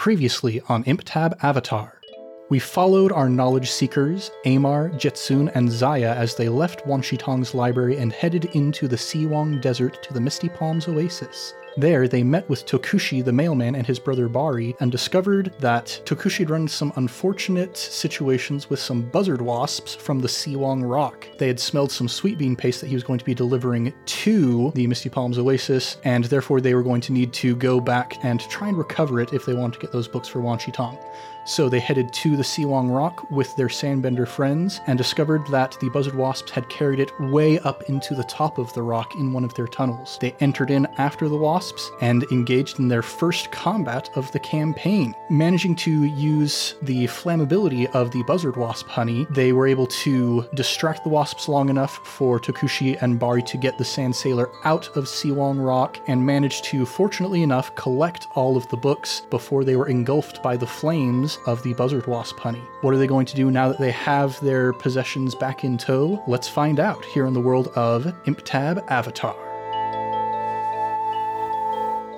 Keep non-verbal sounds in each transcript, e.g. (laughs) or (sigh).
Previously on ImpTab Avatar. We followed our knowledge seekers, Amar, Jetsun, and Zaya as they left Wan Shi Tong's library and headed into the Si Wong Desert to the Misty Palms Oasis. There, they met with Tokushi the mailman and his brother Bari and discovered that Tokushi had run some unfortunate situations with some buzzard wasps from the Si Wong Rock. They had smelled some sweet bean paste that he was going to be delivering to the Misty Palms Oasis, and therefore they were going to need to go back and try and recover it if they wanted to get those books for Wan Tong. So they headed to the Si Wong Rock with their sandbender friends and discovered that the buzzard wasps had carried it way up into the top of the rock in one of their tunnels. They entered in after the wasps and engaged in their first combat of the campaign. Managing to use the flammability of the buzzard wasp honey, they were able to distract the wasps long enough for Tokushi and Bari to get the sand sailor out of Si Wong Rock and managed to, fortunately enough, collect all of the books before they were engulfed by the flames of the buzzard wasp honey. What are they going to do now that they have their possessions back in tow? Let's find out here in the world of ImpTab Avatar.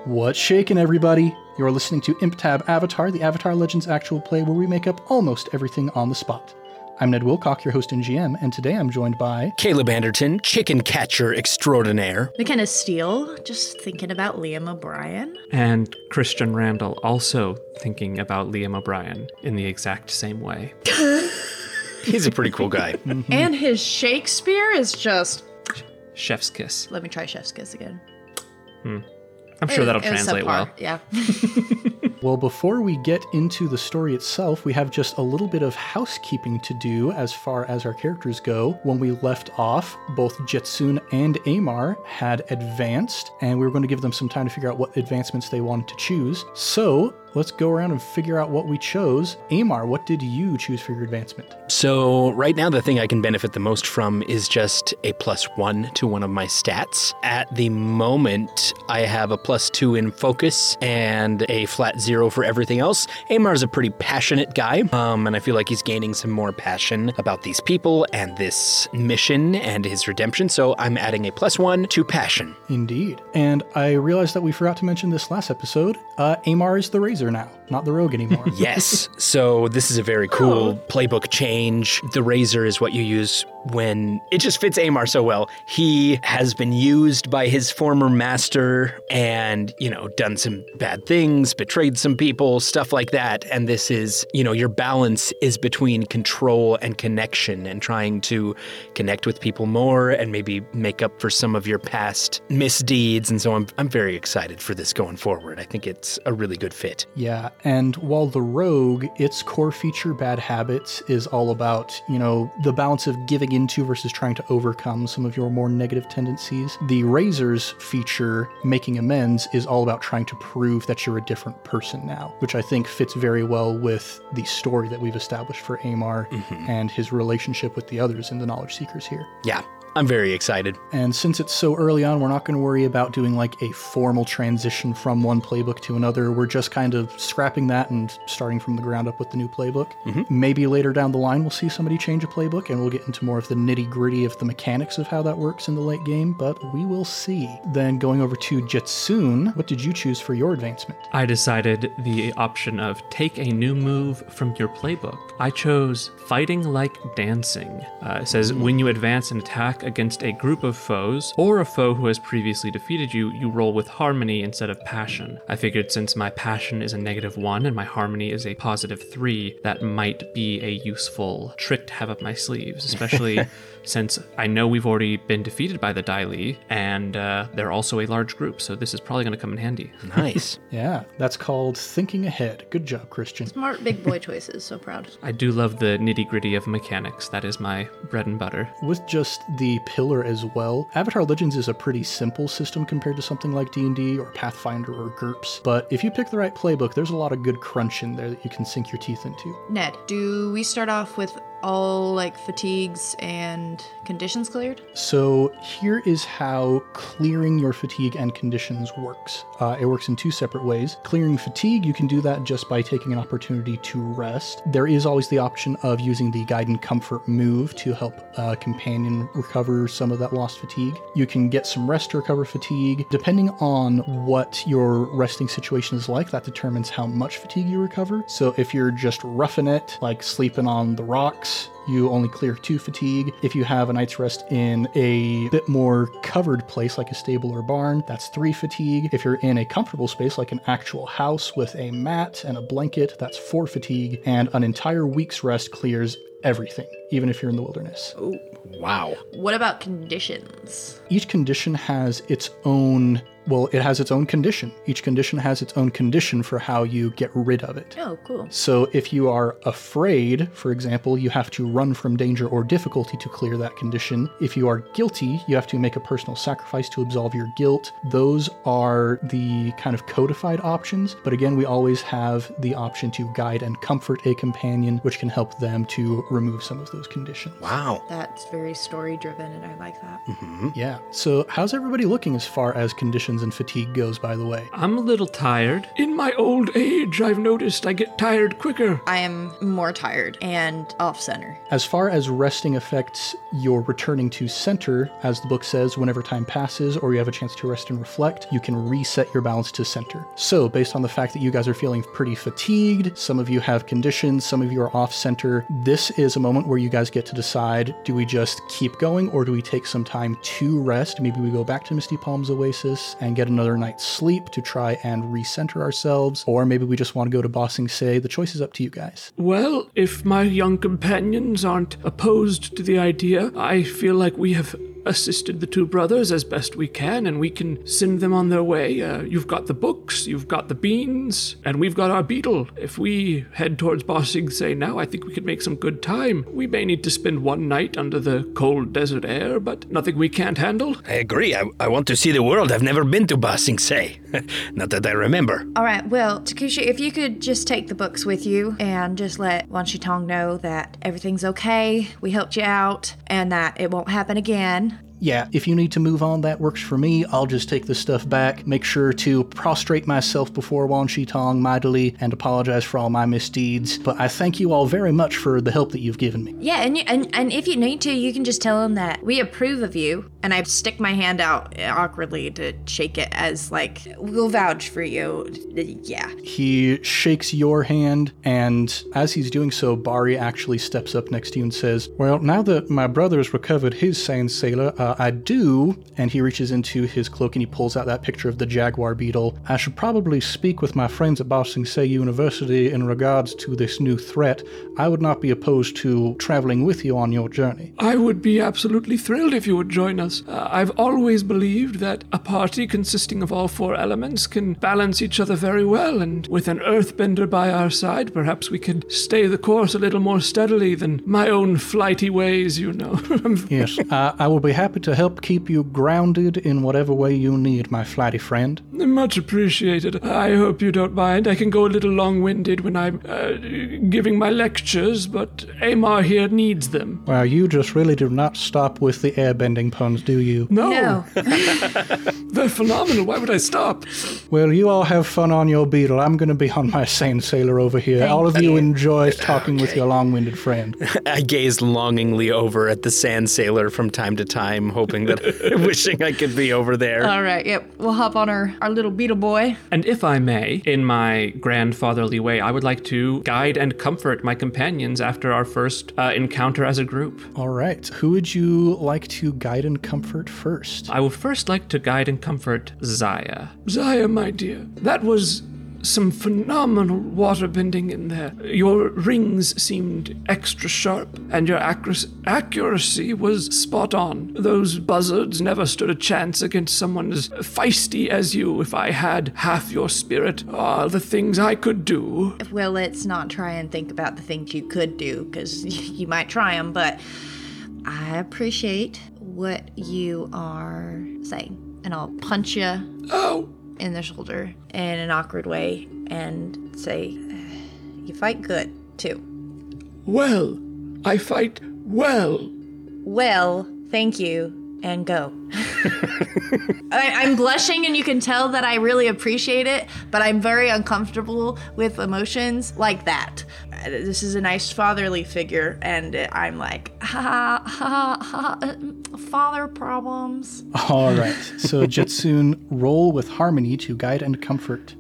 What's shaking, everybody? You're listening to ImpTab Avatar, the Avatar Legends actual play where we make up almost everything on the spot. I'm Ned Wilcock, your host and GM, and today I'm joined by Caleb Anderton, chicken catcher extraordinaire. McKenna Steele, just thinking about Liam O'Brien. And Christian Randall also thinking about Liam O'Brien in the exact same way. (laughs) He's a pretty cool guy. (laughs) And his Shakespeare is just. Chef's kiss. Let me try Chef's Kiss again. Hmm. I'm sure that'll It translate well. Yeah. (laughs) Well, before we get into the story itself, we have just a little bit of housekeeping to do as far as our characters go. When we left off, both Jetsun and Amar had advanced, and we were going to give them some time to figure out what advancements they wanted to choose. So let's go around and figure out what we chose. Amar, what did you choose for your advancement? So, right now, the thing I can benefit the most from is just a plus one to one of my stats. At the moment, I have a plus two in focus and a flat zero for everything else. Amar's a pretty passionate guy, um, and I feel like he's gaining some more passion about these people and this mission and his redemption. So, I'm adding a plus one to passion. Indeed. And I realized that we forgot to mention this last episode. Uh, Amar is the Razor now, not the Rogue anymore. (laughs) Yes. So this is a very cool playbook change. The razor is what you use when it just fits Amar so well. He has been used by his former master and, you know, done some bad things, betrayed some people, stuff like that. And this is, you know, your balance is between control and connection and trying to connect with people more and maybe make up for some of your past misdeeds. And so I'm, I'm very excited for this going forward. I think it's a really good fit. Yeah, and while the rogue, its core feature, bad habits, is all about, you know, the balance of giving into versus trying to overcome some of your more negative tendencies, the razor's feature, making amends, is all about trying to prove that you're a different person now, which I think fits very well with the story that we've established for Amar mm-hmm. and his relationship with the others in the Knowledge Seekers here. Yeah, I'm very excited. And since it's so early on, we're not going to worry about doing like a formal transition from one playbook to another. We're just kind of scrapping that and starting from the ground up with the new playbook. Maybe later down the line, we'll see somebody change a playbook and we'll get into more of the nitty gritty of the mechanics of how that works in the late game, but we will see. Then going over to Jetsun, what did you choose for your advancement? I decided the option of take a new move from your playbook. I chose fighting like dancing. Uh, it says when you advance an attack against a group of foes or a foe who has previously defeated you, you roll with harmony instead of passion. I figured since my passion is a negative one and my harmony is a positive three, that might be a useful trick to have up my sleeves, especially. (laughs) Since I know we've already been defeated by the Dai Li, and uh, they're also a large group, so this is probably going to come in handy. Nice. (laughs) Yeah, that's called thinking ahead. Good job, Christian. Smart big boy choices. So proud. (laughs) I do love the nitty gritty of mechanics. That is my bread and butter. with just the pillar as well avatar legends is a pretty simple system compared to something like d&d or pathfinder or GURPS but if you pick the right playbook there's a lot of good crunch in there that you can sink your teeth into Ned, do we start off with all like fatigues and conditions cleared? So here is how clearing your fatigue and conditions works. Uh, it works in two separate ways. Clearing fatigue, you can do that just by taking an opportunity to rest. There is always the option of using the guide and comfort move to help a companion recover some of that lost fatigue. You can get some rest to recover fatigue. Depending on what your resting situation is like, that determines how much fatigue you recover. So if you're just roughing it, like sleeping on the rocks, you only clear two fatigue. If you have a night's rest in a bit more covered place like a stable or barn, that's three fatigue. If you're in a comfortable space like an actual house with a mat and a blanket, that's four fatigue. And an entire week's rest clears everything, even if you're in the wilderness. Oh, wow. What about conditions? Each condition has its own. Well, it has its own condition. Each condition has its own condition for how you get rid of it. Oh, cool. So, if you are afraid, for example, you have to run from danger or difficulty to clear that condition. If you are guilty, you have to make a personal sacrifice to absolve your guilt. Those are the kind of codified options. But again, we always have the option to guide and comfort a companion, which can help them to remove some of those conditions. Wow. That's very story driven, and I like that. Mm-hmm. Yeah. So, how's everybody looking as far as conditions and fatigue goes, by the way? I'm a little tired. In my old age, I've noticed I get tired quicker. I am more tired and off center. As far as resting affects your returning to center, as the book says, whenever time passes or you have a chance to rest and reflect, you can reset your balance to center. So, based on the fact that you guys are feeling pretty fatigued, some of you have conditions, some of you are off center, this is a moment where you guys get to decide do we just keep going or do we take some time to rest? Maybe we go back to Misty Palms Oasis and get another night's sleep to try and recenter ourselves, or maybe we just want to go to Ba Sing Se. The choice is up to you guys. Well, if my young companions aren't opposed to the idea, I feel like we have assisted the two brothers as best we can, and we can send them on their way. Uh, you've got the books, you've got the beans, and we've got our beetle. If we head towards Ba Sing Se now, I think we could make some good time. We may need to spend one night under the cold desert air, but nothing we can't handle. I agree. I, I want to see the world. I've never been to Ba Sing Se. (laughs) Not that I remember. All right, well, Takusha, if you could just take the books with you and just let Wan Shi Tong know that everything's okay, we helped you out, and that it won't happen again. Yeah, if you need to move on, that works for me. I'll just take this stuff back, make sure to prostrate myself before Wan Shi Tong mightily, and apologize for all my misdeeds. But I thank you all very much for the help that you've given me. Yeah, and, you, and and if you need to, you can just tell him that we approve of you. And I stick my hand out awkwardly to shake it as like we'll vouch for you. Yeah. He shakes your hand, and as he's doing so, Bari actually steps up next to you and says, Well, now that my brother's recovered his sand sailor, uh, I do, and he reaches into his cloak and he pulls out that picture of the jaguar beetle. I should probably speak with my friends at Ba Sing Se University in regards to this new threat. I would not be opposed to traveling with you on your journey. I would be absolutely thrilled if you would join us. Uh, I've always believed that a party consisting of all four elements can balance each other very well, and with an earthbender by our side, perhaps we can stay the course a little more steadily than my own flighty ways, you know. (laughs) Yes, uh, I will be happy to help keep you grounded in whatever way you need, my flighty friend. Much appreciated. I hope you don't mind. I can go a little long winded when I'm uh, giving my lectures, but Amar here needs them. Well, you just really do not stop with the airbending puns, do you? No, No. (laughs) they're phenomenal. Why would I stop? Well, you all have fun on your beetle. I'm going to be on my (laughs) sane sailor over here. Thank all of you you. enjoy talking with your long-winded friend. (laughs) I gaze longingly over at the sand sailor from time to time, hoping that, (laughs) wishing I could be over there. All right, yep. We'll hop on our, our little beetle boy. And if I may, in my grandfatherly way, I would like to guide and comfort my companions after our first uh, encounter as a group. All right, who would you like to guide and comfort first? I would first like to guide and comfort Zaya. Zaya, my dear, that was some phenomenal water bending in there. Your rings seemed extra sharp, and your accuracy, accuracy was spot on. Those buzzards never stood a chance against someone as feisty as you if I had half your spirit. Ah, the things I could do. Well, let's not try and think about the things you could do, because (laughs) you might try them, but I appreciate what you are saying. And I'll punch you Oh, in the shoulder in an awkward way and say, You fight good, too. Well, I fight well. Well, thank you, and go. (laughs) I, I'm blushing, and you can tell that I really appreciate it, but I'm very uncomfortable with emotions like that. This is a nice fatherly figure, and I'm like, ha ha ha, ha father problems. All right. So Jitsun, roll with harmony to guide and comfort.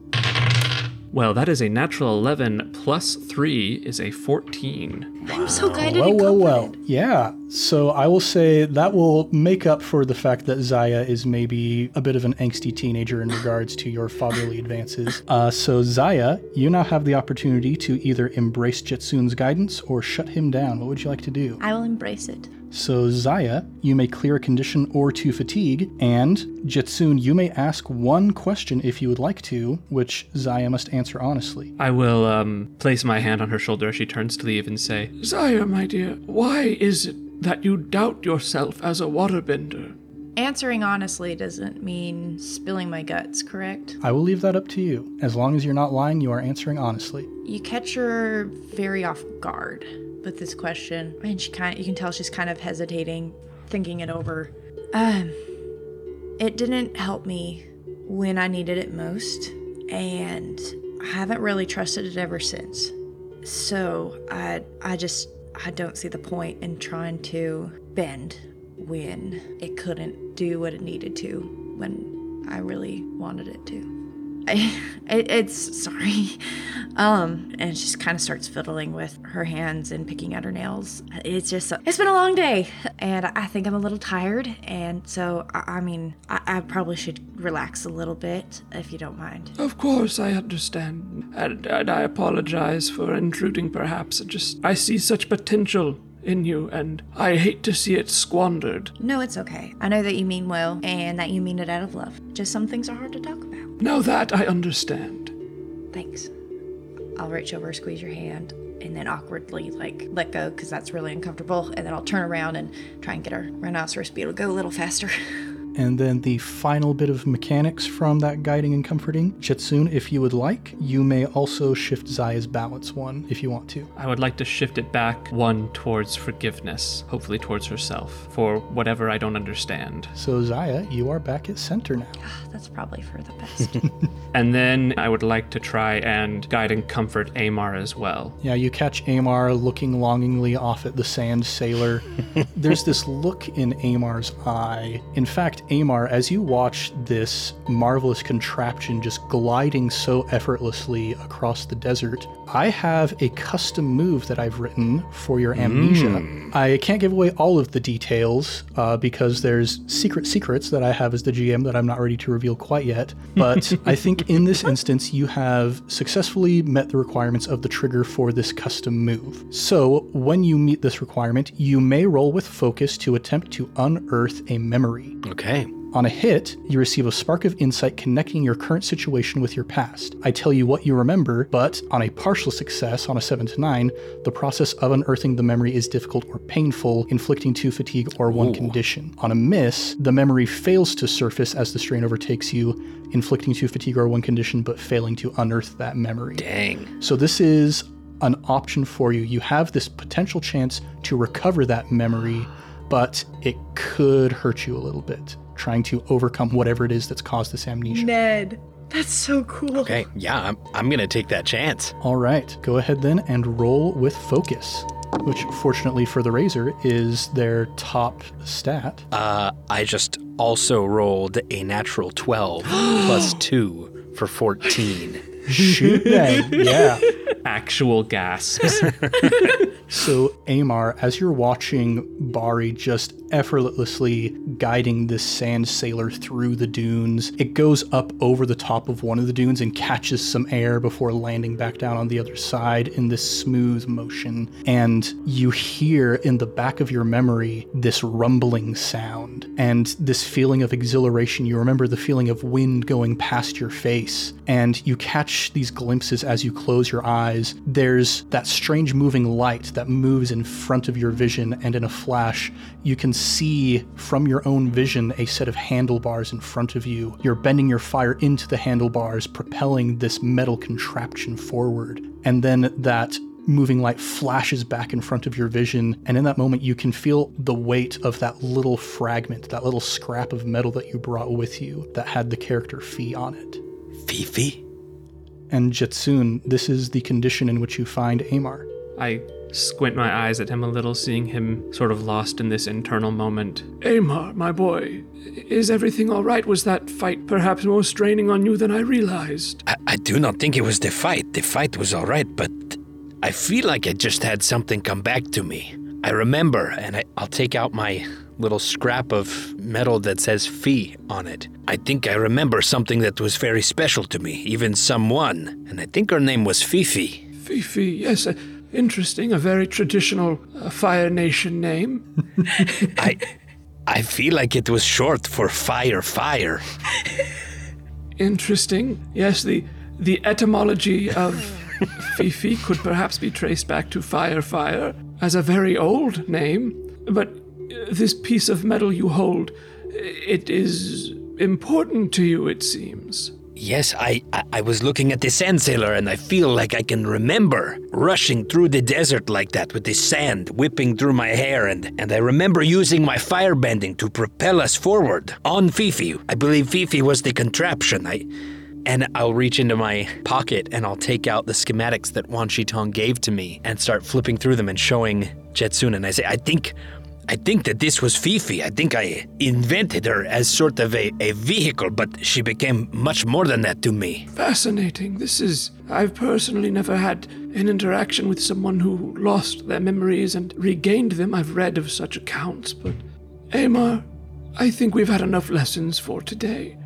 Well, that is a natural 11 plus 3 is a 14. I'm so guided Well, and well, comforted. well. Yeah. So I will say that will make up for the fact that Zaya is maybe a bit of an angsty teenager in regards to your fatherly advances. Uh, so Zaya, you now have the opportunity to either embrace Jitsun's guidance or shut him down. What would you like to do? I will embrace it. So Zaya, you may clear a condition or two fatigue, and Jitsun, you may ask one question if you would like to, which Zaya must answer honestly. I will um, place my hand on her shoulder as she turns to leave and say, Zaya, my dear, why is it that you doubt yourself as a waterbender? Answering honestly doesn't mean spilling my guts, correct? I will leave that up to you. As long as you're not lying, you are answering honestly. You catch her very off guard with this question, and she kind you can tell she's kind of hesitating, thinking it over. Um, it didn't help me when I needed it most, and I haven't really trusted it ever since. So I I just I don't see the point in trying to bend when it couldn't do what it needed to when I really wanted it to. I, (laughs) it, it's sorry. Um, and she just kind of starts fiddling with her hands and picking at her nails. It's just, it's been a long day, and I think I'm a little tired. And so, I, I mean, I, I probably should relax a little bit if you don't mind. Of course, I understand. And, and I apologize for intruding, perhaps. Just, I see such potential in you, and I hate to see it squandered. No, it's okay. I know that you mean well and that you mean it out of love. Just some things are hard to talk about. Now that I understand. Thanks. I'll reach over, squeeze your hand, and then awkwardly like let go because that's really uncomfortable. And then I'll turn around and try and get our rhinoceros beetle to go a little faster. (laughs) And then the final bit of mechanics from that guiding and comforting. Jitsun, if you would like, you may also shift Zaya's balance one if you want to. I would like to shift it back one towards forgiveness, hopefully towards herself, for whatever I don't understand. So, Zaya, you are back at center now. Ah, that's probably for the best. (laughs) And then I would like to try and guide and comfort Amar as well. Yeah, you catch Amar looking longingly off at the sand sailor. (laughs) There's this look in Amar's eye. In fact, Amar, as you watch this marvelous contraption just gliding so effortlessly across the desert, I have a custom move that I've written for your amnesia. I can't give away all of the details uh, because there's secret secrets that I have as the GM that I'm not ready to reveal quite yet. But (laughs) I think in this instance, you have successfully met the requirements of the trigger for this custom move. So when you meet this requirement, you may roll with focus to attempt to unearth a memory. Okay. On a hit, you receive a spark of insight connecting your current situation with your past. I tell you what you remember, but on a partial success, on a 7 to 9, the process of unearthing the memory is difficult or painful, inflicting two fatigue or one condition. On a miss, the memory fails to surface as the strain overtakes you, inflicting two fatigue or one condition, but failing to unearth that memory. Dang. So this is an option for you. You have this potential chance to recover that memory, but it could hurt you a little bit trying to overcome whatever it is that's caused this amnesia. Ned, that's so cool. Okay. Yeah, I'm, I'm going to take that chance. All right, go ahead then and roll with focus, which fortunately for the Razor is their top stat. Uh, I just also rolled a natural 12 (gasps) plus 2 for 14. Shoot (laughs) bang, yeah. Actual gasps. (laughs) So, Amar, as you're watching Bari just effortlessly guiding this sand sailor through the dunes, it goes up over the top of one of the dunes and catches some air before landing back down on the other side in this smooth motion. And you hear in the back of your memory this rumbling sound and this feeling of exhilaration. You remember the feeling of wind going past your face, and you catch these glimpses as you close your eyes. There's that strange moving light that moves in front of your vision, and in a flash, you can see from your own vision a set of handlebars in front of you. You're bending your fire into the handlebars, propelling this metal contraption forward. And then that moving light flashes back in front of your vision, and in that moment, you can feel the weight of that little fragment, that little scrap of metal that you brought with you that had the character Fee on it. Fifi? And Jetsun, this is the condition in which you find Amar. I squint my eyes at him a little, seeing him sort of lost in this internal moment. Amar, my boy, is everything all right? Was that fight perhaps more straining on you than I realized? I, I do not think it was the fight. The fight was all right, but I feel like I just had something come back to me. I remember, and I, I'll take out my little scrap of metal that says Fee on it. I think I remember something that was very special to me, even someone, and I think her name was Fifi. Fifi, yes, uh, interesting, a very traditional uh, Fire Nation name. (laughs) I I feel like it was short for fire fire. Interesting. Yes, the the etymology of (laughs) Fifi could perhaps be traced back to Fire Fire as a very old name, but uh, this piece of metal you hold, it is important to you, it seems. Yes, I, I, I was looking at the sand sailor and I feel like I can remember rushing through the desert like that with the sand whipping through my hair and, and I remember using my fire bending to propel us forward on Fifi. I believe Fifi was the contraption. I and I'll reach into my pocket and I'll take out the schematics that Wan Tong gave to me and start flipping through them and showing Jetsun and I say, I think I think that this was Fifi. I think I invented her as sort of a, a vehicle, but she became much more than that to me. Fascinating. This is. I've personally never had an interaction with someone who lost their memories and regained them. I've read of such accounts, but. Amar, I think we've had enough lessons for today.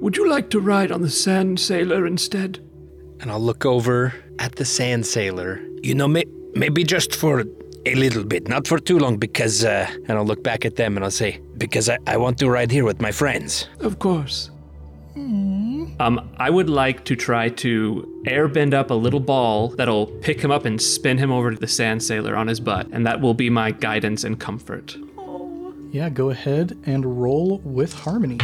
Would you like to ride on the Sand Sailor instead? And I'll look over at the sand sailor. You know, may, maybe just for a little bit, not for too long, because, uh, and I'll look back at them and I'll say, because I, I want to ride here with my friends. Of course. Um, I would like to try to airbend up a little ball that'll pick him up and spin him over to the sand sailor on his butt, and that will be my guidance and comfort. Yeah, go ahead and roll with Harmony.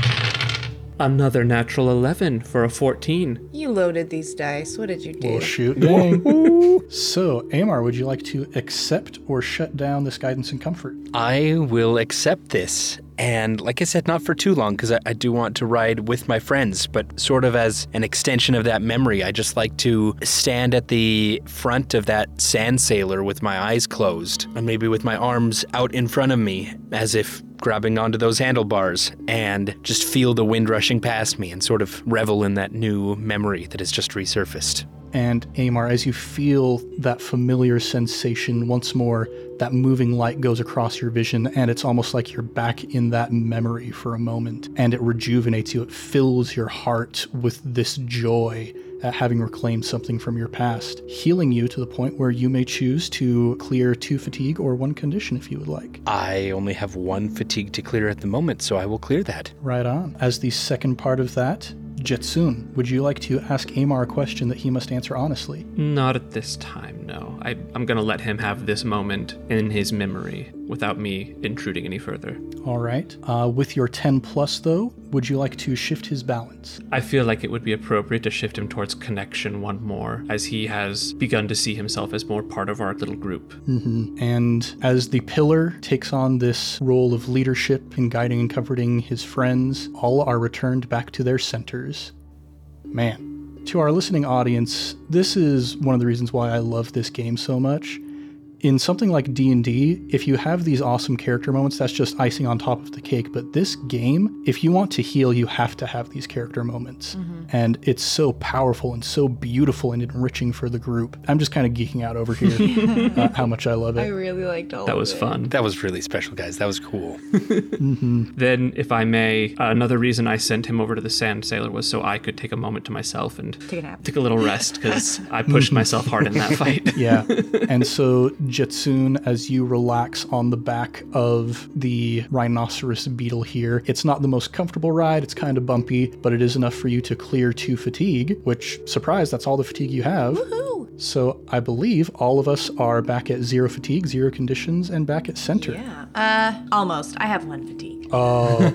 Another natural 11 for a 14. You loaded these dice. What did you do? Well, shoot, dang. so, Amar, would you like to accept or shut down this guidance and comfort? I will accept this. And like I said, not for too long, because I, I do want to ride with my friends, but sort of as an extension of that memory. I just like to stand at the front of that sand sailor with my eyes closed, and maybe with my arms out in front of me, as if grabbing onto those handlebars, and just feel the wind rushing past me and sort of revel in that new memory that has just resurfaced. And Amar, as you feel that familiar sensation once more, that moving light goes across your vision, and it's almost like you're back in that memory for a moment, and it rejuvenates you. It fills your heart with this joy at having reclaimed something from your past, healing you to the point where you may choose to clear two fatigue or one condition if you would like. I only have one fatigue to clear at the moment, so I will clear that. Right on. As the second part of that, Jetsun, would you like to ask Amar a question that he must answer honestly? Not at this time, no. I, I'm gonna let him have this moment in his memory without me intruding any further. All right. Uh, with your 10 plus, though, would you like to shift his balance? I feel like it would be appropriate to shift him towards connection one more, as he has begun to see himself as more part of our little group. And as the pillar takes on this role of leadership in guiding and comforting his friends, all are returned back to their centers. Man, to our listening audience, this is one of the reasons why I love this game so much. In something like D&D, if you have these awesome character moments, that's just icing on top of the cake, but this game, if you want to heal, you have to have these character moments. And it's so powerful and so beautiful and enriching for the group. I'm just kind of geeking out over here (laughs) uh, how much I love it. I really liked all That of was it. fun. That was really special, guys. That was cool. (laughs) Then, if I may, uh, another reason I sent him over to the Sand Sailor was so I could take a moment to myself and Take a nap. take a little rest because (laughs) I pushed myself hard in that fight. Yeah. and so, Jetsun, as you relax on the back of the rhinoceros beetle here, it's not the most comfortable ride. It's kind of bumpy, but it is enough for you to clear two fatigue, which, surprise, that's all the fatigue you have. So, I believe all of us are back at zero fatigue, zero conditions, and back at center. Yeah. Uh, almost. I have one fatigue. Oh,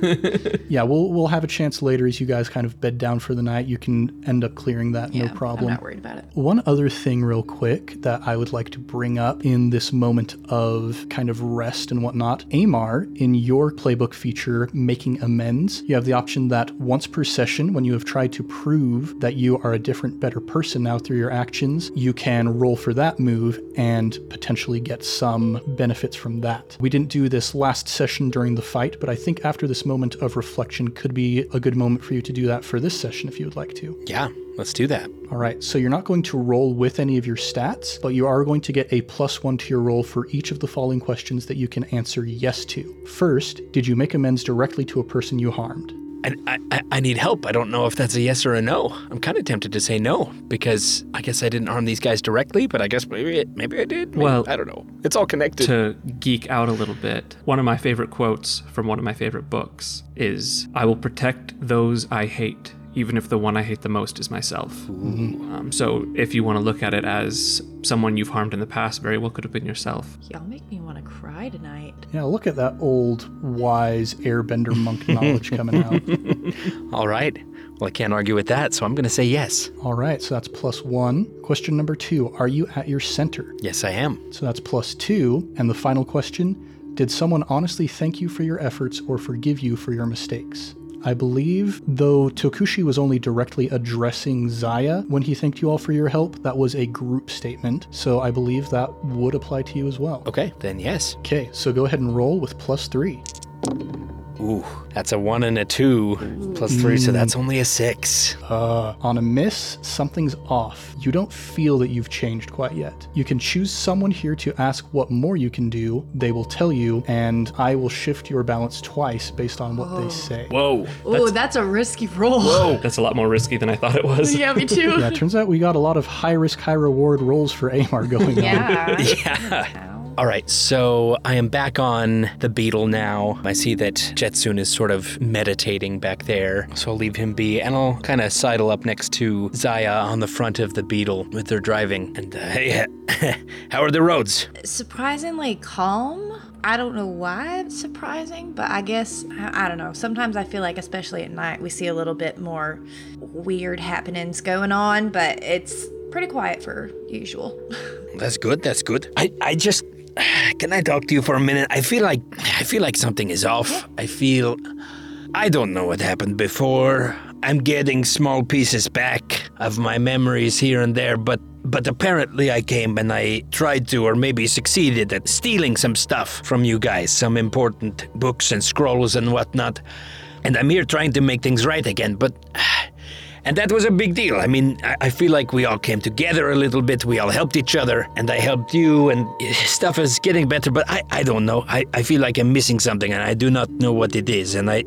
yeah. We'll we'll have a chance later as you guys kind of bed down for the night. You can end up clearing that, Yeah, no problem. I'm not worried about it. One other thing, real quick, that I would like to bring up in this moment of kind of rest and whatnot. Amar, in your playbook feature, Making Amends, you have the option that once per session, when you have tried to prove that you are a different, better person now through your actions, you can roll for that move and potentially get some benefits from that. We didn't do this last session during the fight, but I think after this moment of reflection could be a good moment for you to do that for this session if you would like to. Yeah, let's do that. All right, so you're not going to roll with any of your stats, but you are going to get a plus one to your roll for each of the following questions that you can answer yes to. First, did you make amends directly to a person you harmed? I, I, I- need help. I don't know if that's a yes or a no. I'm kind of tempted to say no because I guess I didn't harm these guys directly, but I guess maybe it, maybe I did. Maybe- Well, I don't know. It's all connected. to geek out a little bit, one of my favorite quotes from one of my favorite books is I will protect those I hate, even if the one I hate the most is myself. Um, so if you want to look at it as someone you've harmed in the past, very well could have been yourself. Y'all make me want to cry tonight. Yeah, look at that old, wise airbender monk (laughs) knowledge coming out. (laughs) all right. Well, I can't argue with that, so I'm going to say yes. All right, so that's plus one. Question number two Are you at your center? Yes, I am. So that's plus two. And the final question Did someone honestly thank you for your efforts or forgive you for your mistakes? I believe, though Tokushi was only directly addressing Zaya when he thanked you all for your help, that was a group statement. So I believe that would apply to you as well. Okay, then yes. Okay, so go ahead and roll with plus three. Ooh, that's a one and a two plus three, so that's only a six. Uh, on a miss, something's off. You don't feel that you've changed quite yet. You can choose someone here to ask what more you can do. They will tell you, and I will shift your balance twice based on what they say. Whoa. Oh, that's a risky roll. Whoa. (laughs) That's a lot more risky than I thought it was. yeah, me (laughs) too. Yeah, it turns out we got a lot of high risk, high reward rolls for Amar going on. Yeah. (laughs) Yeah. All right, so I am back on the beetle now. I see that Jetsun is sort of meditating back there, so I'll leave him be, and I'll kind of sidle up next to Zaya on the front of the beetle with their driving. And uh, (laughs) hey, (laughs) how are the roads? Surprisingly calm. I don't know why it's surprising, but I guess, I I don't know. Sometimes I feel like, especially at night, we see a little bit more weird happenings going on, but it's pretty quiet for usual. (laughs) That's good. That's good. I, I just (sighs) can I talk to you for a minute? I feel like I feel like something is off. I feel I don't know what happened before. I'm getting small pieces back of my memories here and there, but but apparently I came and I tried to or maybe succeeded at stealing some stuff from you guys, some important books and scrolls and whatnot. And I'm here trying to make things right again, but (sighs) and that was a big deal. I mean, I, I feel like we all came together a little bit. We all helped each other, and I helped you, and (sighs) stuff is getting better. But I, I don't know. I, I feel like I'm missing something, and I do not know what it is. And I,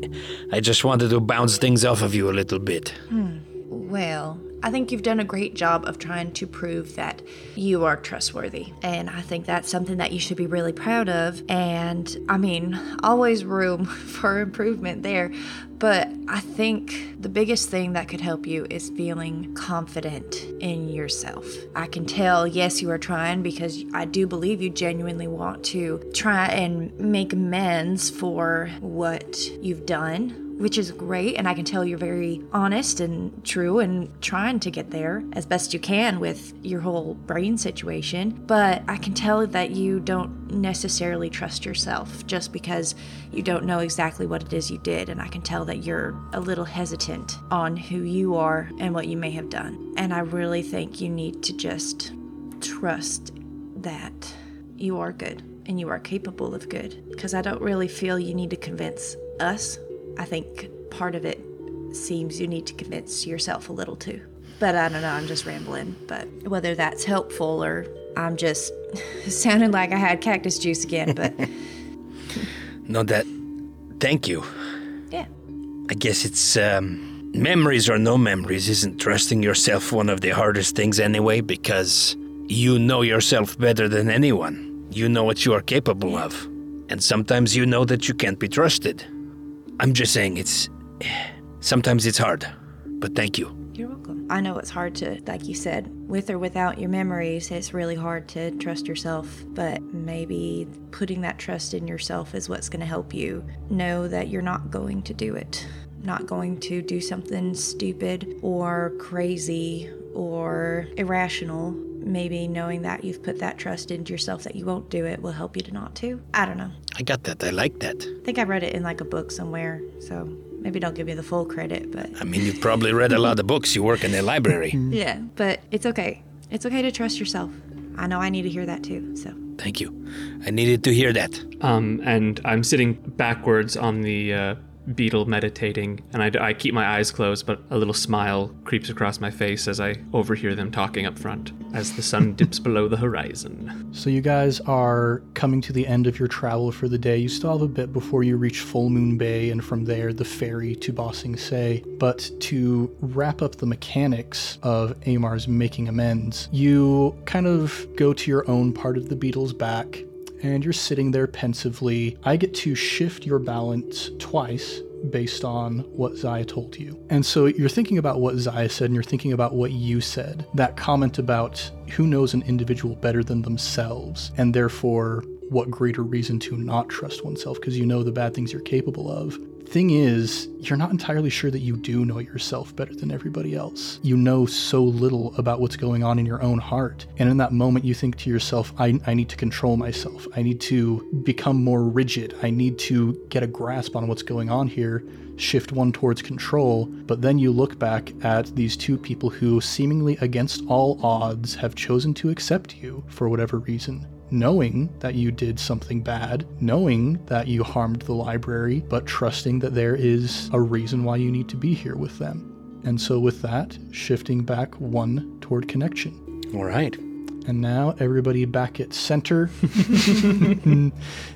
I just wanted to bounce things off of you a little bit. Hmm. Well, I think you've done a great job of trying to prove that you are trustworthy. And I think that's something that you should be really proud of. And I mean, always room (laughs) for improvement there. But I think the biggest thing that could help you is feeling confident in yourself. I can tell, yes, you are trying because I do believe you genuinely want to try and make amends for what you've done which is great. And I can tell you're very honest and true and trying to get there as best you can with your whole brain situation. But I can tell that you don't necessarily trust yourself just because you don't know exactly what it is you did. And I can tell that you're a little hesitant on who you are and what you may have done. And I really think you need to just trust that you are good and you are capable of good. Because I don't really feel you need to convince us I think part of it seems you need to convince yourself a little too. But I don't know, I'm just rambling. But whether that's helpful or I'm just (laughs) sounding like I had cactus juice again, but (laughs) No, that. Thank you. yeah. I guess it's um, memories or no memories. Isn't trusting yourself one of the hardest things anyway? Because you know yourself better than anyone. You know what you are capable of, and sometimes you know that you can't be trusted. I'm just saying it's. Sometimes it's hard, but thank you. You're welcome. I know it's hard to, like you said, with or without your memories, it's really hard to trust yourself. But maybe putting that trust in yourself is what's going to help you know that you're not going to do it, not going to do something stupid or crazy or irrational. Maybe knowing that you've put that trust into yourself that you won't do it will help you to not to. I don't know. I got that. I like that. I think I read it in like a book somewhere, so maybe don't give me the full credit, but I mean, you've probably read a lot of books. You work in the library. (laughs) yeah, but it's okay. It's okay to trust yourself. I know I need to hear that too. So Thank you. I needed to hear that. Um, and I'm sitting backwards on the uh, beetle meditating, and I, I keep my eyes closed, but a little smile creeps across my face as I overhear them talking up front as the sun (laughs) dips below the horizon. So you guys are coming to the end of your travel for the day. You still have a bit before you reach Full Moon Bay and from there the ferry to Ba Sing Se. But to wrap up the mechanics of Amar's making amends, you kind of go to your own part of the beetle's back and you're sitting there pensively. I get to shift your balance twice based on what Zaya told you. And so you're thinking about what Zaya said and you're thinking about what you said. That comment about who knows an individual better than themselves, and therefore what greater reason to not trust oneself because you know the bad things you're capable of. Thing is, you're not entirely sure that you do know yourself better than everybody else. You know so little about what's going on in your own heart. And in that moment, you think to yourself, I, I need to control myself. I need to become more rigid. I need to get a grasp on what's going on here, shift one towards control. But then you look back at these two people who, seemingly against all odds, have chosen to accept you for whatever reason knowing that you did something bad, knowing that you harmed the library, but trusting that there is a reason why you need to be here with them. And so, with that, shifting back one toward connection. All right. And now everybody back at center. (laughs)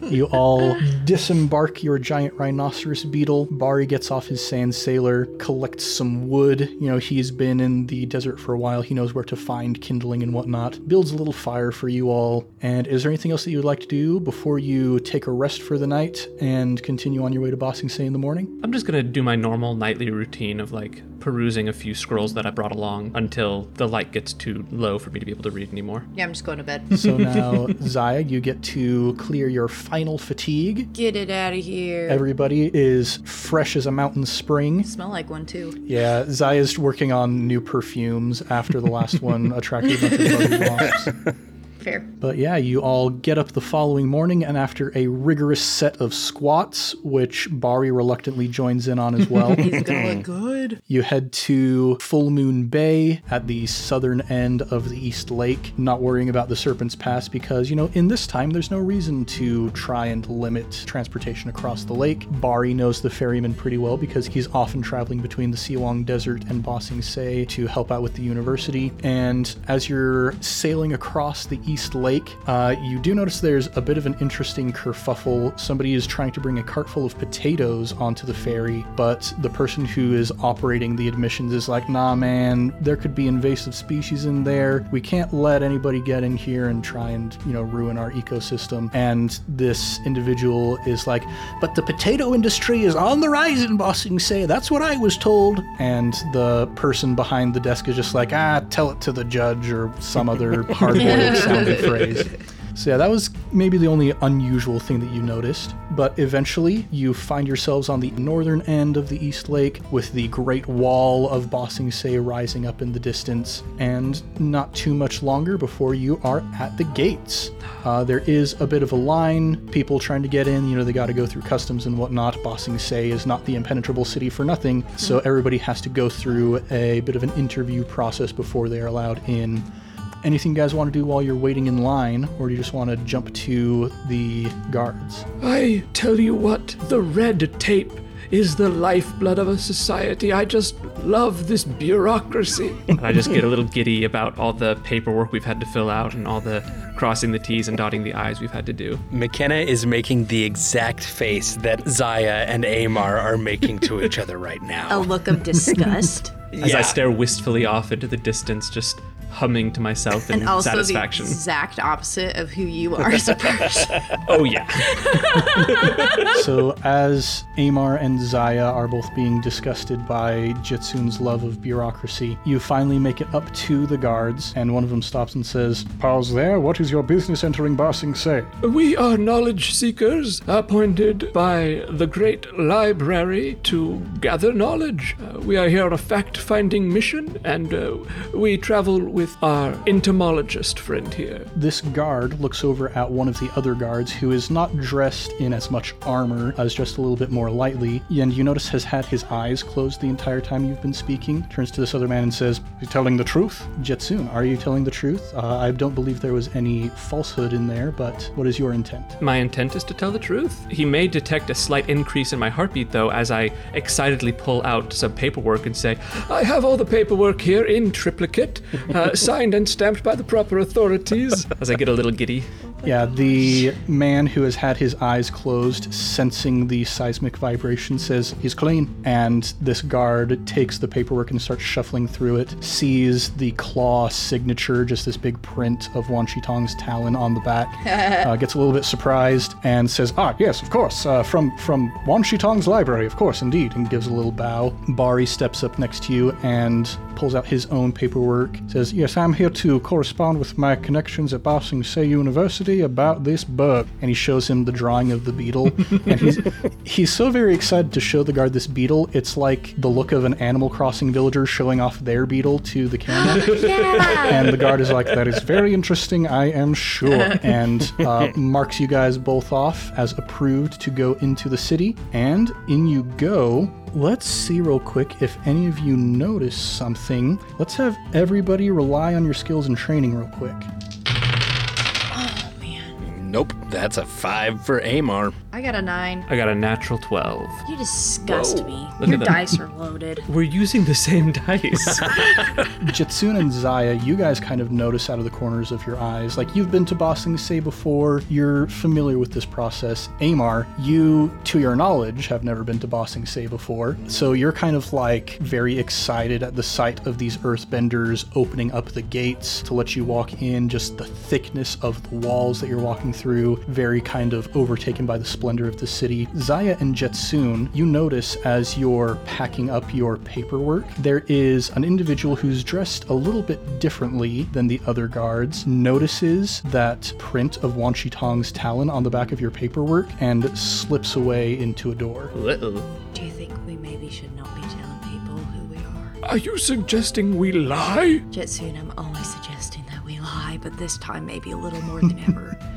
you all disembark your giant rhinoceros beetle. Bari gets off his sand sailor, collects some wood. You know, he's been in the desert for a while. He knows where to find kindling and whatnot. Builds a little fire for you all. And is there anything else that you would like to do before you take a rest for the night and continue on your way to Ba Sing Se in the morning? I'm just gonna do my normal nightly routine of like perusing a few scrolls that I brought along until the light gets too low for me to be able to read anymore. yeah, I'm just going to bed. (laughs) So now, Zaya, you get to clear your final fatigue. Get it out of here. Everybody is fresh as a mountain spring. Smell like one too. Yeah, Zaya's working on new perfumes after the last one (laughs) attracted a bunch of buggy wasps. (laughs) Fair. But yeah, you all get up the following morning, and after a rigorous set of squats, which Bari reluctantly joins in on as well, (laughs) He's going good. you head to Full Moon Bay at the southern end of the East Lake, not worrying about the Serpent's Pass because, you know, in this time, there's no reason to try and limit transportation across the lake. Bari knows the ferryman pretty well because he's often traveling between the Si Wong Desert and Ba Sing Se to help out with the university. And as you're sailing across the East Lake, uh, you do notice there's a bit of an interesting kerfuffle. Somebody is trying to bring a cart full of potatoes onto the ferry, but the person who is operating the admissions is like, nah, man, there could be invasive species in there. We can't let anybody get in here and try and, you know, ruin our ecosystem. And this individual is like, but the potato industry is on the rise in Ba Sing Se. That's what I was told. And the person behind the desk is just like, ah, tell it to the judge or some other (laughs) hard-boiled (laughs) phrase. So yeah, that was maybe the only unusual thing that you noticed. But eventually, you find yourselves on the northern end of the East Lake with the Great Wall of Ba Sing Se rising up in the distance, and not too much longer before you are at the gates. Uh, there is a bit of a line, people trying to get in. You know, they got to go through customs and whatnot. Ba Sing Se is not the impenetrable city for nothing, so everybody has to go through a bit of an interview process before they are allowed in. Anything you guys want to do while you're waiting in line, or do you just want to jump to the guards? I tell you what, the red tape is the lifeblood of a society. I just love this bureaucracy. (laughs) And I just get a little giddy about all the paperwork we've had to fill out and all the crossing the T's and dotting the I's we've had to do. McKenna is making the exact face that Zaya and Amar are making to each other right (laughs) now. A look of disgust. (laughs) As Yeah. I stare wistfully off into the distance, just humming to myself in And also satisfaction. the exact opposite of who you are as a (laughs) person. Oh yeah. (laughs) so as Amar and Zaya are both being disgusted by Jitsun's love of bureaucracy, you finally make it up to the guards, and one of them stops and says, Pause there. What is your business entering Ba Sing Se? We are knowledge seekers appointed by the great library to gather knowledge. Uh, we are here on a fact finding mission, and uh, we travel with our entomologist friend here. This guard looks over at one of the other guards who is not dressed in as much armor as just a little bit more lightly, and you notice has had his eyes closed the entire time you've been speaking. Turns to this other man and says, You telling the truth? Jetsun, are you telling the truth? Uh, I don't believe there was any falsehood in there, but what is your intent? My intent is to tell the truth. He may detect a slight increase in my heartbeat, though, as I excitedly pull out some paperwork and say, I have all the paperwork here in triplicate, (laughs) uh, signed and stamped by the proper authorities. as I get a little giddy. Yeah, the man who has had his eyes closed, sensing the seismic vibration, says he's clean. And this guard takes the paperwork and starts shuffling through it, sees the claw signature, just this big print of Wan Tong's talon on the back, (laughs) uh, gets a little bit surprised, and says, Ah, yes, of course. Uh, from from Wan Tong's library, of course, indeed. and gives a little bow. Bari steps up next to you and pulls out his own paperwork, says, Yes, I'm here to correspond with my connections at Ba Sing Se University about this bug. and he shows him the drawing of the beetle. (laughs) and he's he's so very excited to show the guard this beetle. It's like the look of an Animal Crossing villager showing off their beetle to the camera. (laughs) yeah! And the guard is like, "That is very interesting, I am sure," and uh, (laughs) marks you guys both off as approved to go into the city. And in you go. Let's see real quick if any of you notice something. Let's have everybody rely on your skills and training real quick. Man. Nope, that's a five for Amar. I got a nine. I got a natural 12. You disgust me. Look Your at them. dice are loaded. We're using the same dice. (laughs) Jetsun and Zaya, you guys kind of notice out of the corners of your eyes. Like you've been to Ba Sing Se before, you're familiar with this process. Amar, you, to your knowledge, have never been to Ba Sing Se before. So you're kind of like very excited at the sight of these earthbenders opening up the gates to let you walk in, just the thickness of the walls that you're walking through, very kind of overtaken by the splendor of the city. Zaya and Jetsun, you notice as you're packing up your paperwork, there is an individual who's dressed a little bit differently than the other guards, notices that print of Wan Tong's talon on the back of your paperwork, and slips away into a door. Uh-oh. Do you think we maybe should not be telling people who we are? Are you suggesting we lie? Jetsun, I'm only suggesting that we lie, but this time maybe a little more than ever. (laughs)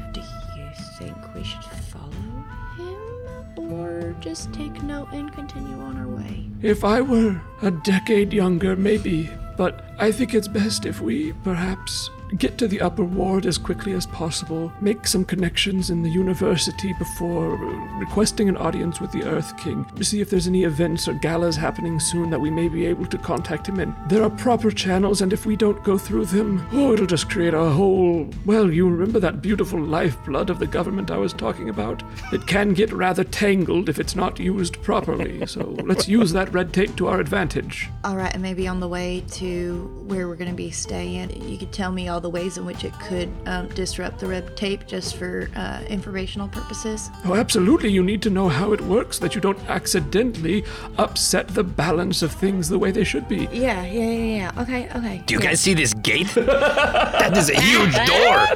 Or just take note and continue on our way? If I were a decade younger, maybe. But I think it's best if we, perhaps, get to the upper ward as quickly as possible, make some connections in the university before requesting an audience with the Earth King to see if there's any events or galas happening soon that we may be able to contact him in. There are proper channels, and if we don't go through them, oh, it'll just create a whole. Well, you remember that beautiful lifeblood of the government I was talking about? It can get rather tangled if it's not used properly, so (laughs) let's use that red tape to our advantage. All right, and maybe on the way to where we're going to be staying, you could tell me all the ways in which it could um, disrupt the red tape just for uh, informational purposes. Oh, absolutely. You need to know how it works, that you don't accidentally upset the balance of things the way they should be. Yeah, yeah, yeah, yeah. Okay, okay. Do you guys see this gate? that is a huge door.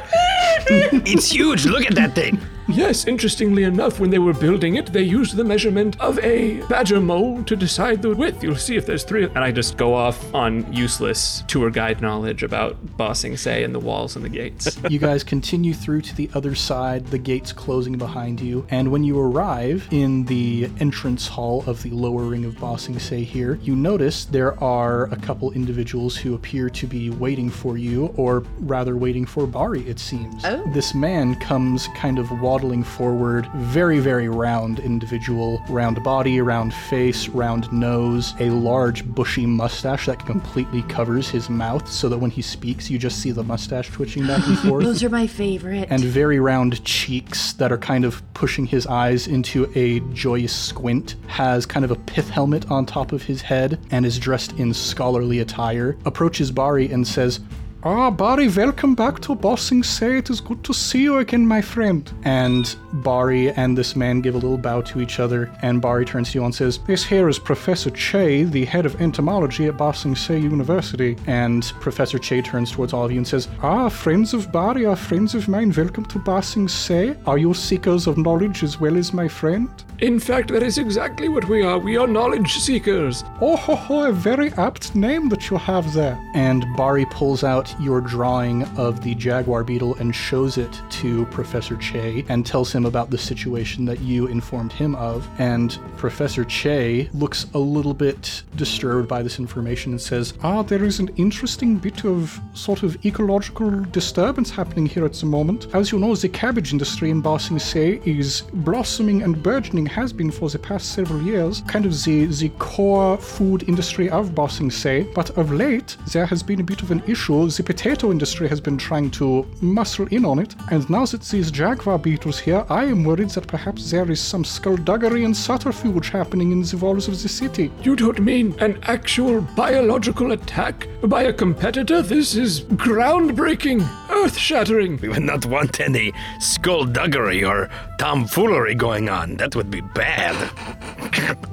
(laughs) it's huge. Look at that thing. Yes, interestingly enough, when they were building it, they used the measurement of a badger mole to decide the width. You'll see if there's three. And I just go off on useless tour guide knowledge about Ba Sing Se, and the walls and the gates. (laughs) you guys continue through to the other side, the gates closing behind you, and when you arrive in the entrance hall of the lower ring of Ba Sing Se here, you notice there are a couple individuals who appear to be waiting for you, or rather waiting for Bari, it seems. Oh. This man comes kind of waddling forward, very, very round individual, round body, round face, round nose, a large bushy mustache that completely covers his mouth so that when he speaks, you just see the mustache twitching back and (laughs) forth Those are my favorite. and very round cheeks that are kind of pushing his eyes into a joyous squint, has kind of a pith helmet on top of his head, and is dressed in scholarly attire, approaches Bari and says, Ah, Bari, welcome back to Ba Sing Se. It is good to see you again, my friend. And Bari and this man give a little bow to each other, and Bari turns to you and says, This here is Professor Che, the head of entomology at Ba Sing Se University. and Professor Che turns towards all of you and says, Ah, friends of Bari are friends of mine. Welcome to Ba Sing Se. Are you seekers of knowledge as well as my friend? In fact, that is exactly what we are. We are knowledge seekers. Oh, ho, ho, a very apt name that you have there. and Bari pulls out your drawing of the jaguar beetle and shows it to Professor Che and tells him about the situation that you informed him of. And Professor Che looks a little bit disturbed by this information and says, Ah, there is an interesting bit of sort of ecological disturbance happening here at the moment. As you know, the cabbage industry in Ba Sing Se is blossoming and burgeoning, has been for the past several years, kind of the, the core food industry of Ba Sing Se. But of late, there has been a bit of an issue. The potato industry has been trying to muscle in on it, and now that these jaguar beetles here, I am worried that perhaps there is some skullduggery and subterfuge happening in the walls of the city. You don't mean an actual biological attack by a competitor? This is groundbreaking, earth shattering. We would not want any skullduggery or tomfoolery going on. That would be bad.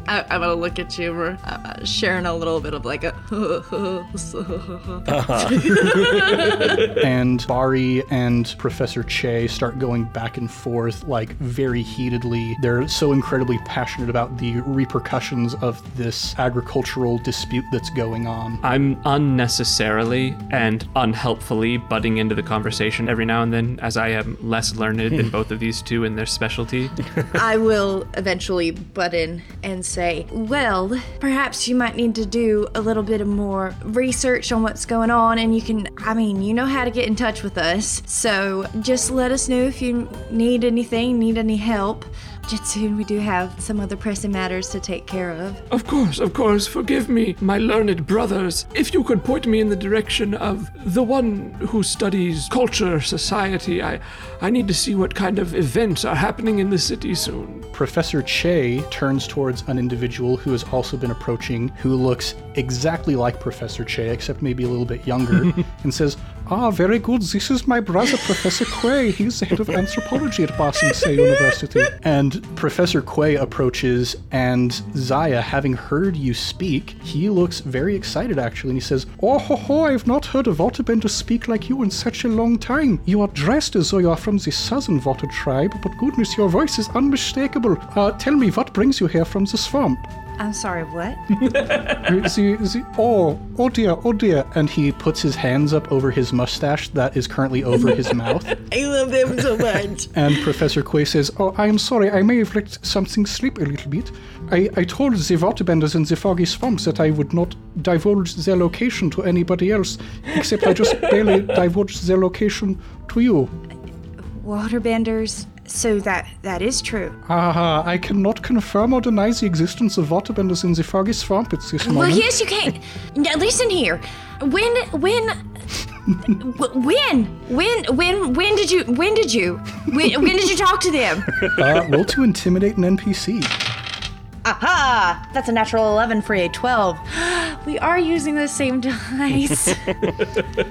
I, I'm gonna look at you. We're uh, sharing a little bit of like a. (laughs) (laughs) (laughs) and Bari and Professor Che start going back and forth like very heatedly. They're so incredibly passionate about the repercussions of this agricultural dispute that's going on. I'm unnecessarily and unhelpfully butting into the conversation every now and then, as I am less learned than (laughs) both of these two in their specialty. (laughs) I will eventually butt in and say, well, perhaps you might need to do a little bit of more research on what's going on, and you can, I mean, you know how to get in touch with us. So just let us know if you need anything, need any help. Jetsun, we do have some other pressing matters to take care of. Of course, of course, forgive me, my learned brothers. If you could point me in the direction of the one who studies culture, society, I, I need to see what kind of events are happening in the city soon. Professor Che turns towards an individual who has also been approaching, who looks exactly like Professor Che, except maybe a little bit younger, (laughs) and says, Ah, very good. This is my brother, Professor Quay. He's the head of anthropology at Ba Sing Se University. And Professor Quay approaches, and Zaya, having heard you speak, he looks very excited actually, and he says, Oh, ho, ho, I've not heard a waterbender speak like you in such a long time. You are dressed as though you are from the southern water tribe, but goodness, your voice is unmistakable. Uh, tell me, what brings you here from the swamp? I'm sorry, what? (laughs) the, the, oh, oh dear, oh dear. And he puts his hands up over his mustache that is currently over his (laughs) mouth. I love them so much. (laughs) And Professor Quay says, Oh, I am sorry, I may have let something slip a little bit. I, I told the waterbenders in the foggy swamps that I would not divulge their location to anybody else, except I just barely divulged their location to you. Waterbenders. So that that is true. Ah, I cannot confirm or deny the existence of waterbenders in the foggy swamp at this Well, moment. yes, you can. Now, listen here. When when w- (laughs) when when when when did you when did you when, when did you talk to them? (laughs) uh, roll to intimidate an NPC. Aha! That's a natural 11 for a 12. (gasps) We are using the same (laughs) dice.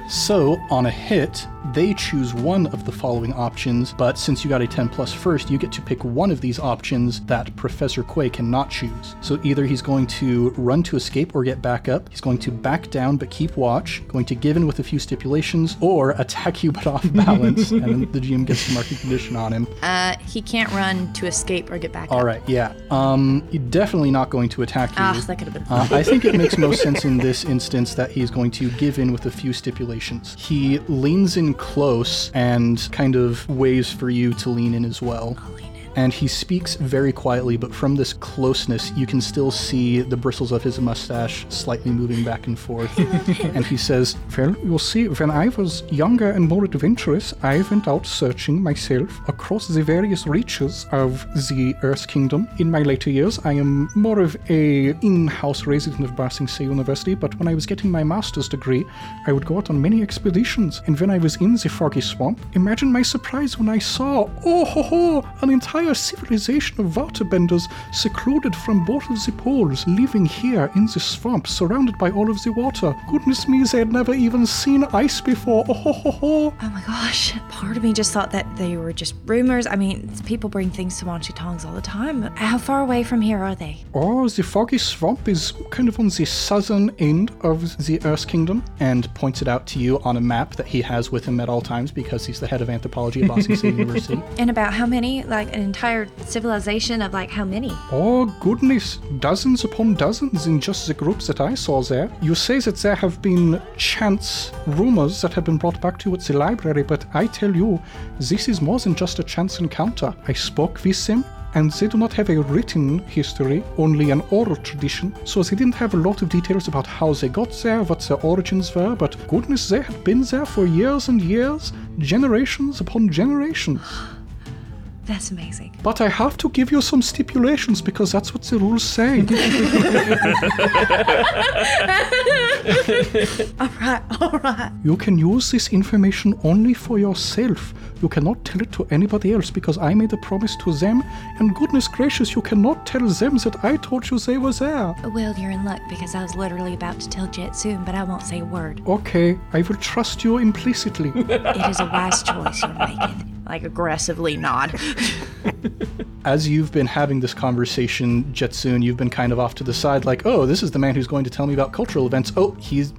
So, on a hit, they choose one of the following options, but since you got a 10 plus first, you get to pick one of these options that Professor Quay cannot choose. So, either he's going to run to escape or get back up, he's going to back down but keep watch, going to give in with a few stipulations, or attack you but off (laughs) balance, and the GM gets the marking condition on him. uh, he can't run to escape or get back All up. right, yeah. Um, definitely not going to attack you. Ah, that could have been Uh. I think it makes most (laughs) sense in this instance that he's going to give in with a few stipulations. He leans in close and kind of ways for you to lean in as well. And he speaks very quietly, but from this closeness, you can still see the bristles of his mustache slightly moving back and forth. (laughs) and he says, Well, you see, when I was younger and more adventurous, I went out searching myself across the various reaches of the Earth Kingdom. In my later years, I am more of a in-house resident of Ba Sing Se University, but when I was getting my master's degree, I would go out on many expeditions. And when I was in the foggy swamp, imagine my surprise when I saw, oh ho ho, an entire entire civilization of waterbenders secluded from both of the poles, living here in the swamp, surrounded by all of the water. Goodness me, they had never even seen ice before. Oh ho ho ho! Oh my gosh. Part of me just thought that they were just rumors. I mean, people bring things to Wan Shi Tong's all the time. How far away from here are they? Oh, the foggy swamp is kind of on the southern end of the Earth Kingdom, and points it out to you on a map that he has with him at all times because he's the head of anthropology at Boston State (laughs) University. And about how many? Like an entire civilization of like how many? Oh, goodness, dozens upon dozens in just the groups that I saw there. You say that there have been chance rumors that have been brought back to you at the library, but I tell you, this is more than just a chance encounter. I spoke with them. And they do not have a written history, only an oral tradition, so they didn't have a lot of details about how they got there, what their origins were, but goodness, they had been there for years and years, generations upon generations. (gasps) (gasps) (gasps) That's amazing. But I have to give you some stipulations because that's what the rules say. (laughs) (laughs) All right, all right. you can use this information only for yourself. You cannot tell it to anybody else because I made a promise to them, and goodness gracious, you cannot tell them that I told you they were there. Well, you're in luck because I was literally about to tell Jetsun, but I won't say a word. Okay, I will trust you implicitly. It is a wise choice you're making. Like aggressively nod. (laughs) As you've been having this conversation, Jetsun, you've been kind of off to the side, like, oh, this is the man who's going to tell me about cultural events. Oh, he's.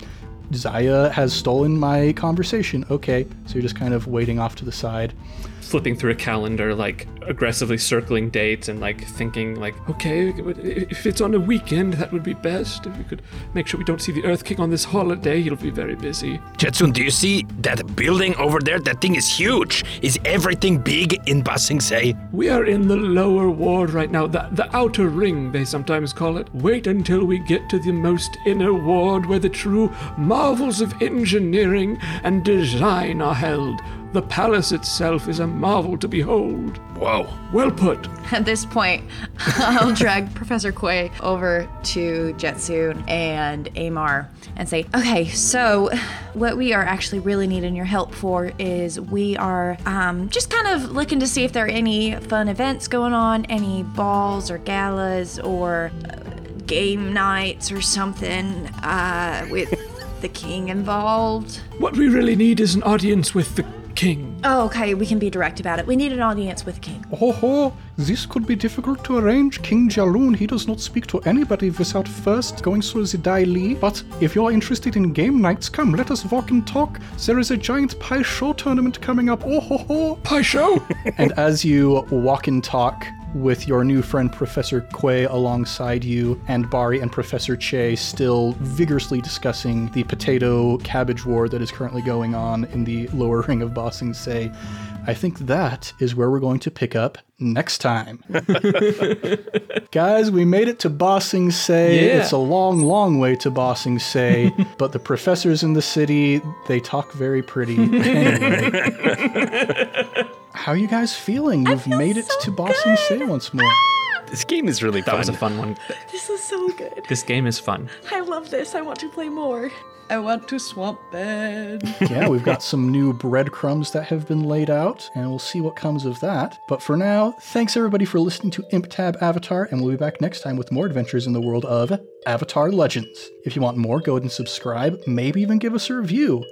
Zaya has stolen my conversation. Okay. So you're just kind of waiting off to the side. Flipping through a calendar, like aggressively circling dates and like thinking, like, Okay, if it's on a weekend, that would be best. If we could make sure we don't see the Earth King on this holiday, he'll be very busy. Jetsun, do you see that building over there? That thing is huge. Is everything big in Ba Sing Se? We are in the lower ward right now, the, the outer ring, they sometimes call it. Wait until we get to the most inner ward where the true marvels of engineering and design are held. The palace itself is a marvel to behold. Whoa. Well put. At this point, (laughs) I'll drag Professor Quay over to Jetsun and Amar and say, okay, so what we are actually really needing your help for is we are um, just kind of looking to see if there are any fun events going on, any balls or galas or uh, game nights or something uh, with (laughs) the king involved. What we really need is an audience with the king. Oh, okay, we can be direct about it. We need an audience with the king. Oh ho, this could be difficult to arrange. King Jaloon, he does not speak to anybody without first going through the Dai Li. But if you're interested in game nights, come, let us walk and talk. There is a giant Pai Sho tournament coming up. Oh ho ho. Pai Sho? And as you walk and talk with your new friend Professor Quay alongside you, and Bari and Professor Che still vigorously discussing the potato cabbage war that is currently going on in the lower (laughs) ring of Ba Sing Se, I think that is where we're going to pick up next time. (laughs) Guys, we made it to Ba Sing Se. Yeah. It's a long, long way to Ba Sing Se, (laughs) but the professors in the city, they talk very pretty. Anyway. How are you guys feeling? You've made it to Ba Sing Se once more. This game is really that fun. That was a fun one. This is so good. This game is fun. I love this. I want to play more. I want to swamp bed. (laughs) yeah, we've got some new breadcrumbs that have been laid out, and we'll see what comes of that. But for now, thanks everybody for listening to Imp Tab Avatar, and we'll be back next time with more adventures in the world of Avatar Legends. If you want more, go ahead and subscribe, maybe even give us a review.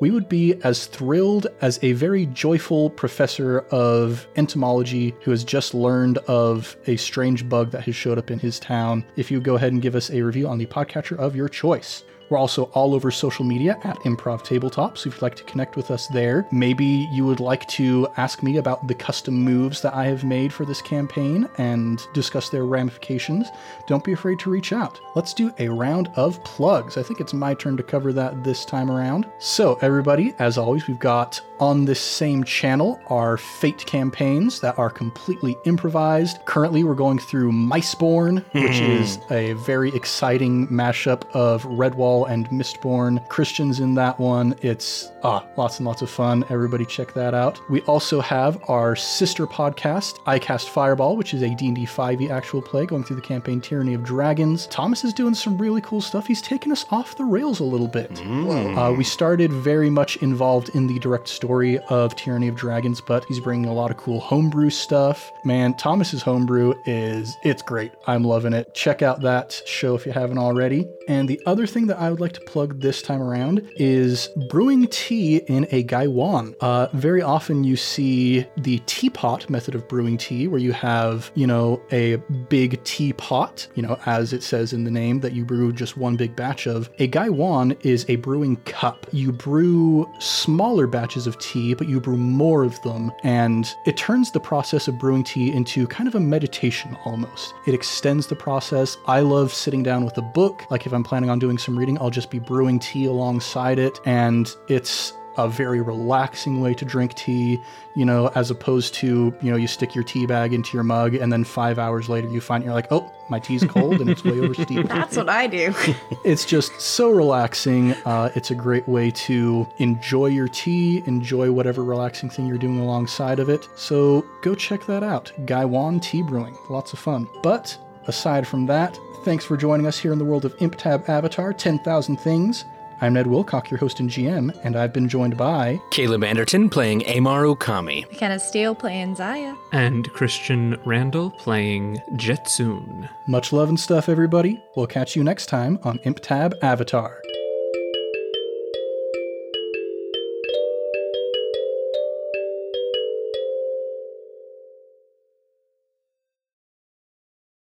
We would be as thrilled as a very joyful professor of entomology who has just learned of a strange bug that has showed up in his town if you go ahead and give us a review on the podcatcher of your choice. We're also all over social media at Improv Tabletop, so if you'd like to connect with us there, maybe you would like to ask me about the custom moves that I have made for this campaign and discuss their ramifications, don't be afraid to reach out. Let's do a round of plugs. I think it's my turn to cover that this time around. So, everybody, as always, we've got on this same channel are Fate campaigns that are completely improvised. Currently, we're going through Miceborn, which is a very exciting mashup of Redwall and Mistborn. Christians in that one. It's ah, lots and lots of fun. Everybody check that out. We also have our sister podcast, iCast Fireball, which is a D&D 5e actual play going through the campaign Tyranny of Dragons. Thomas is doing some really cool stuff. He's taken us off the rails a little bit. Uh, we started very much involved in the direct story story of Tyranny of Dragons, but he's bringing a lot of cool homebrew stuff. Man, Thomas's homebrew is it's great. I'm loving it. Check out that show if you haven't already. And the other thing that I would like to plug this time around is brewing tea in a gaiwan. Uh, very often you see the teapot method of brewing tea, where you have, you know, a big teapot, you know, as it says in the name, that you brew just one big batch of. A gaiwan is a brewing cup. You brew smaller batches of tea, but you brew more of them, and it turns the process of brewing tea into kind of a meditation almost. It extends the process. I love sitting down with a book. Like if I'm planning on doing some reading, I'll just be brewing tea alongside it, and it's a very relaxing way to drink tea, you know, as opposed to, you know, you stick your tea bag into your mug and then five hours later you find you're like, oh, my tea's cold and it's way over steep. (laughs) That's what I do. (laughs) It's just so relaxing. Uh, it's a great way to enjoy your tea, enjoy whatever relaxing thing you're doing alongside of it. So go check that out. Gaiwan Tea Brewing. Lots of fun. But aside from that, thanks for joining us here in the world of ImpTab Avatar 10,000 Things. I'm Ned Wilcock, your host and GM, and I've been joined by Caleb Anderton playing Amar Okami. McKenna Steele playing Zaya. And Christian Randall playing Jetsun. much love and stuff, everybody. We'll catch you next time on ImpTab Avatar.